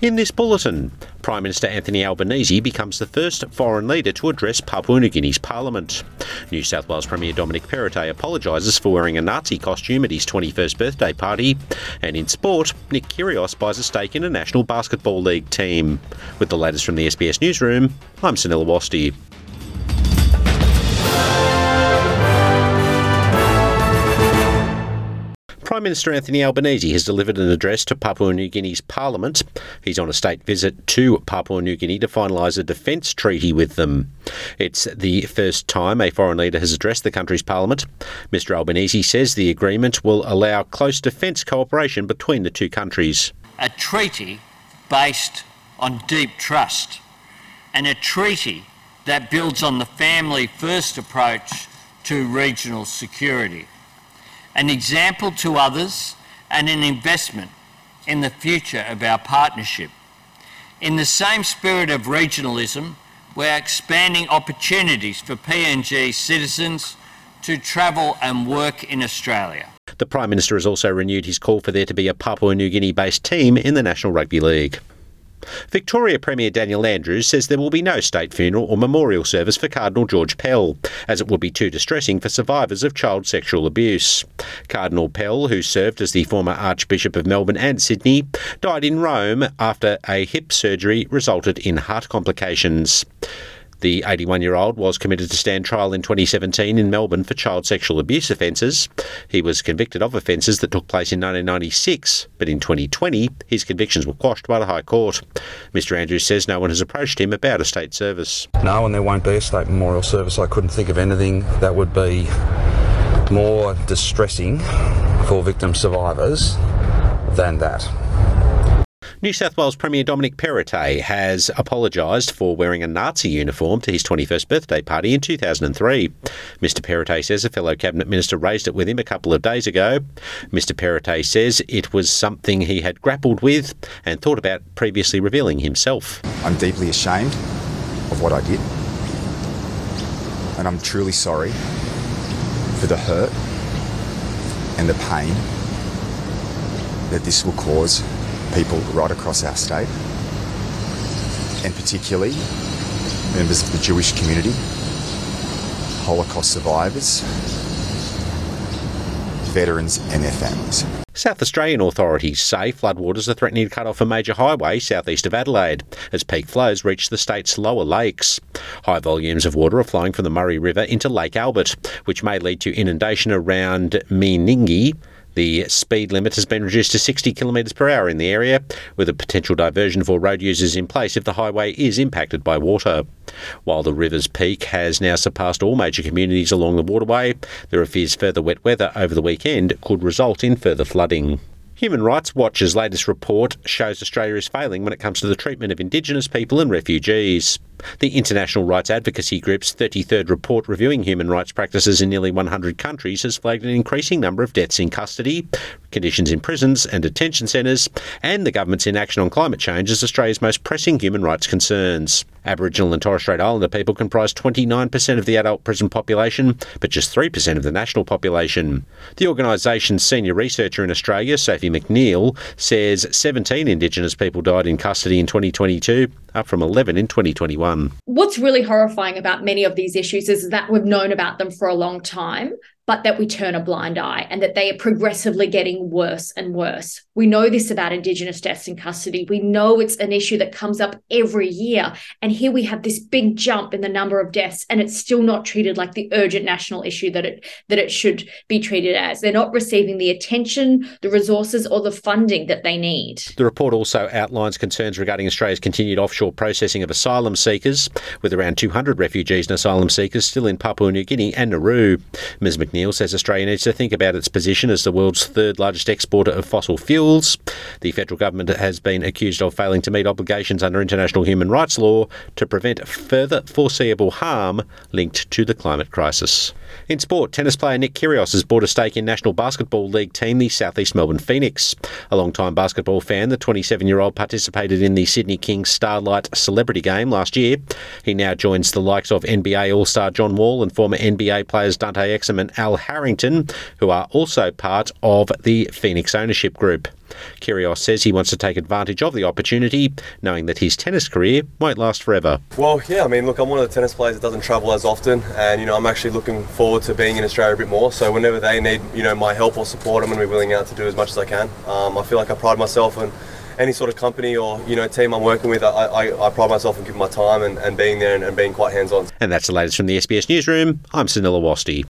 In this bulletin, Prime Minister Anthony Albanese becomes the first foreign leader to address Papua New Guinea's parliament. New South Wales Premier Dominic Perrottet apologises for wearing a Nazi costume at his 21st birthday party. And in sport, Nick Kyrgios buys a stake in a National Basketball League team. With the latest from the SBS Newsroom, I'm Sunil Awasthi. Prime Minister Anthony Albanese has delivered an address to Papua New Guinea's Parliament. He's on a state visit to Papua New Guinea to finalise a defence treaty with them. It's the first time a foreign leader has addressed the country's Parliament. Mr Albanese says the agreement will allow close defence cooperation between the two countries. A treaty based on deep trust, and a treaty that builds on the family first approach to regional security an example to others, and an investment in the future of our partnership. In the same spirit of regionalism, we're expanding opportunities for PNG citizens to travel and work in Australia. The Prime Minister has also renewed his call for there to be a Papua New Guinea based team in the National Rugby League. Victoria Premier Daniel Andrews says there will be no state funeral or memorial service for Cardinal George Pell, as it would be too distressing for survivors of child sexual abuse. Cardinal Pell, who served as the former Archbishop of Melbourne and Sydney, died in Rome after a hip surgery resulted in heart complications. The 81 year old was committed to stand trial in 2017 in Melbourne for child sexual abuse offences. He was convicted of offences that took place in 1996, but in 2020 his convictions were quashed by the High Court. Mr Andrews says no one has approached him about a state service. No, and there won't be a state memorial service. I couldn't think of anything that would be more distressing for victim survivors than that. New South Wales Premier Dominic Perrottet has apologised for wearing a Nazi uniform to his 21st birthday party in 2003. Mr Perrottet says a fellow Cabinet Minister raised it with him a couple of days ago. Mr Perrottet says it was something he had grappled with and thought about previously revealing himself. I'm deeply ashamed of what I did, and I'm truly sorry for the hurt and the pain that this will cause people right across our state, and particularly members of the Jewish community, Holocaust survivors, veterans, and their families. South Australian authorities say floodwaters are threatening to cut off a major highway southeast of Adelaide as peak flows reach the state's lower lakes. High volumes of water are flowing from the Murray River into Lake Albert, which may lead to inundation around Meningie the speed limit has been reduced to 60 kilometres per hour in the area, with a potential diversion for road users in place if the highway is impacted by water. While the river's peak has now surpassed all major communities along the waterway, there are fears further wet weather over the weekend could result in further flooding. Human Rights Watch's latest report shows Australia is failing when it comes to the treatment of Indigenous people and refugees. The international rights advocacy group's 33rd report reviewing human rights practices in nearly 100 countries has flagged an increasing number of deaths in custody, conditions in prisons and detention centres, and the government's inaction on climate change as Australia's most pressing human rights concerns. Aboriginal and Torres Strait Islander people comprise 29% of the adult prison population, but just 3% of the national population. The organisation's senior researcher in Australia, Sophie McNeil, says 17 Indigenous people died in custody in 2022, up from 11 in 2021. What's really horrifying about many of these issues is that we've known about them for a long time, but that we turn a blind eye and that they are progressively getting worse and worse. We know this about Indigenous deaths in custody. We know it's an issue that comes up every year. And here we have this big jump in the number of deaths, and it's still not treated like the urgent national issue that it that it should be treated as. They're not receiving the attention, the resources, or the funding that they need. The report also outlines concerns regarding Australia's continued offshore processing of asylum seekers, with around 200 refugees and asylum seekers still in Papua New Guinea and Nauru. Ms. McNeil McNeil says Australia needs to think about its position as the world's third largest exporter of fossil fuels. The federal government has been accused of failing to meet obligations under international human rights law to prevent further foreseeable harm linked to the climate crisis. In sport, tennis player Nick Kyrgios has bought a stake in National Basketball League team, the Southeast Melbourne Phoenix. A long-time basketball fan, the 27-year-old participated in the Sydney Kings Starlight Celebrity Game last year. He now joins the likes of NBA All-Star John Wall and former NBA players Dante Exum and Al Harrington, who are also part of the Phoenix ownership group. Kyrgios says he wants to take advantage of the opportunity, knowing that his tennis career won't last forever. Well, yeah, I mean, look, I'm one of the tennis players that doesn't travel as often, and you know, I'm actually looking forward to being in Australia a bit more. So whenever they need, you know, my help or support, I'm going to be willing out to do as much as I can. Um, I feel like I pride myself in any sort of company or you know team I'm working with. I, I, I pride myself in giving my time and, and being there and, and being quite hands on. And that's the latest from the SBS newsroom. I'm Sunil Awasthi.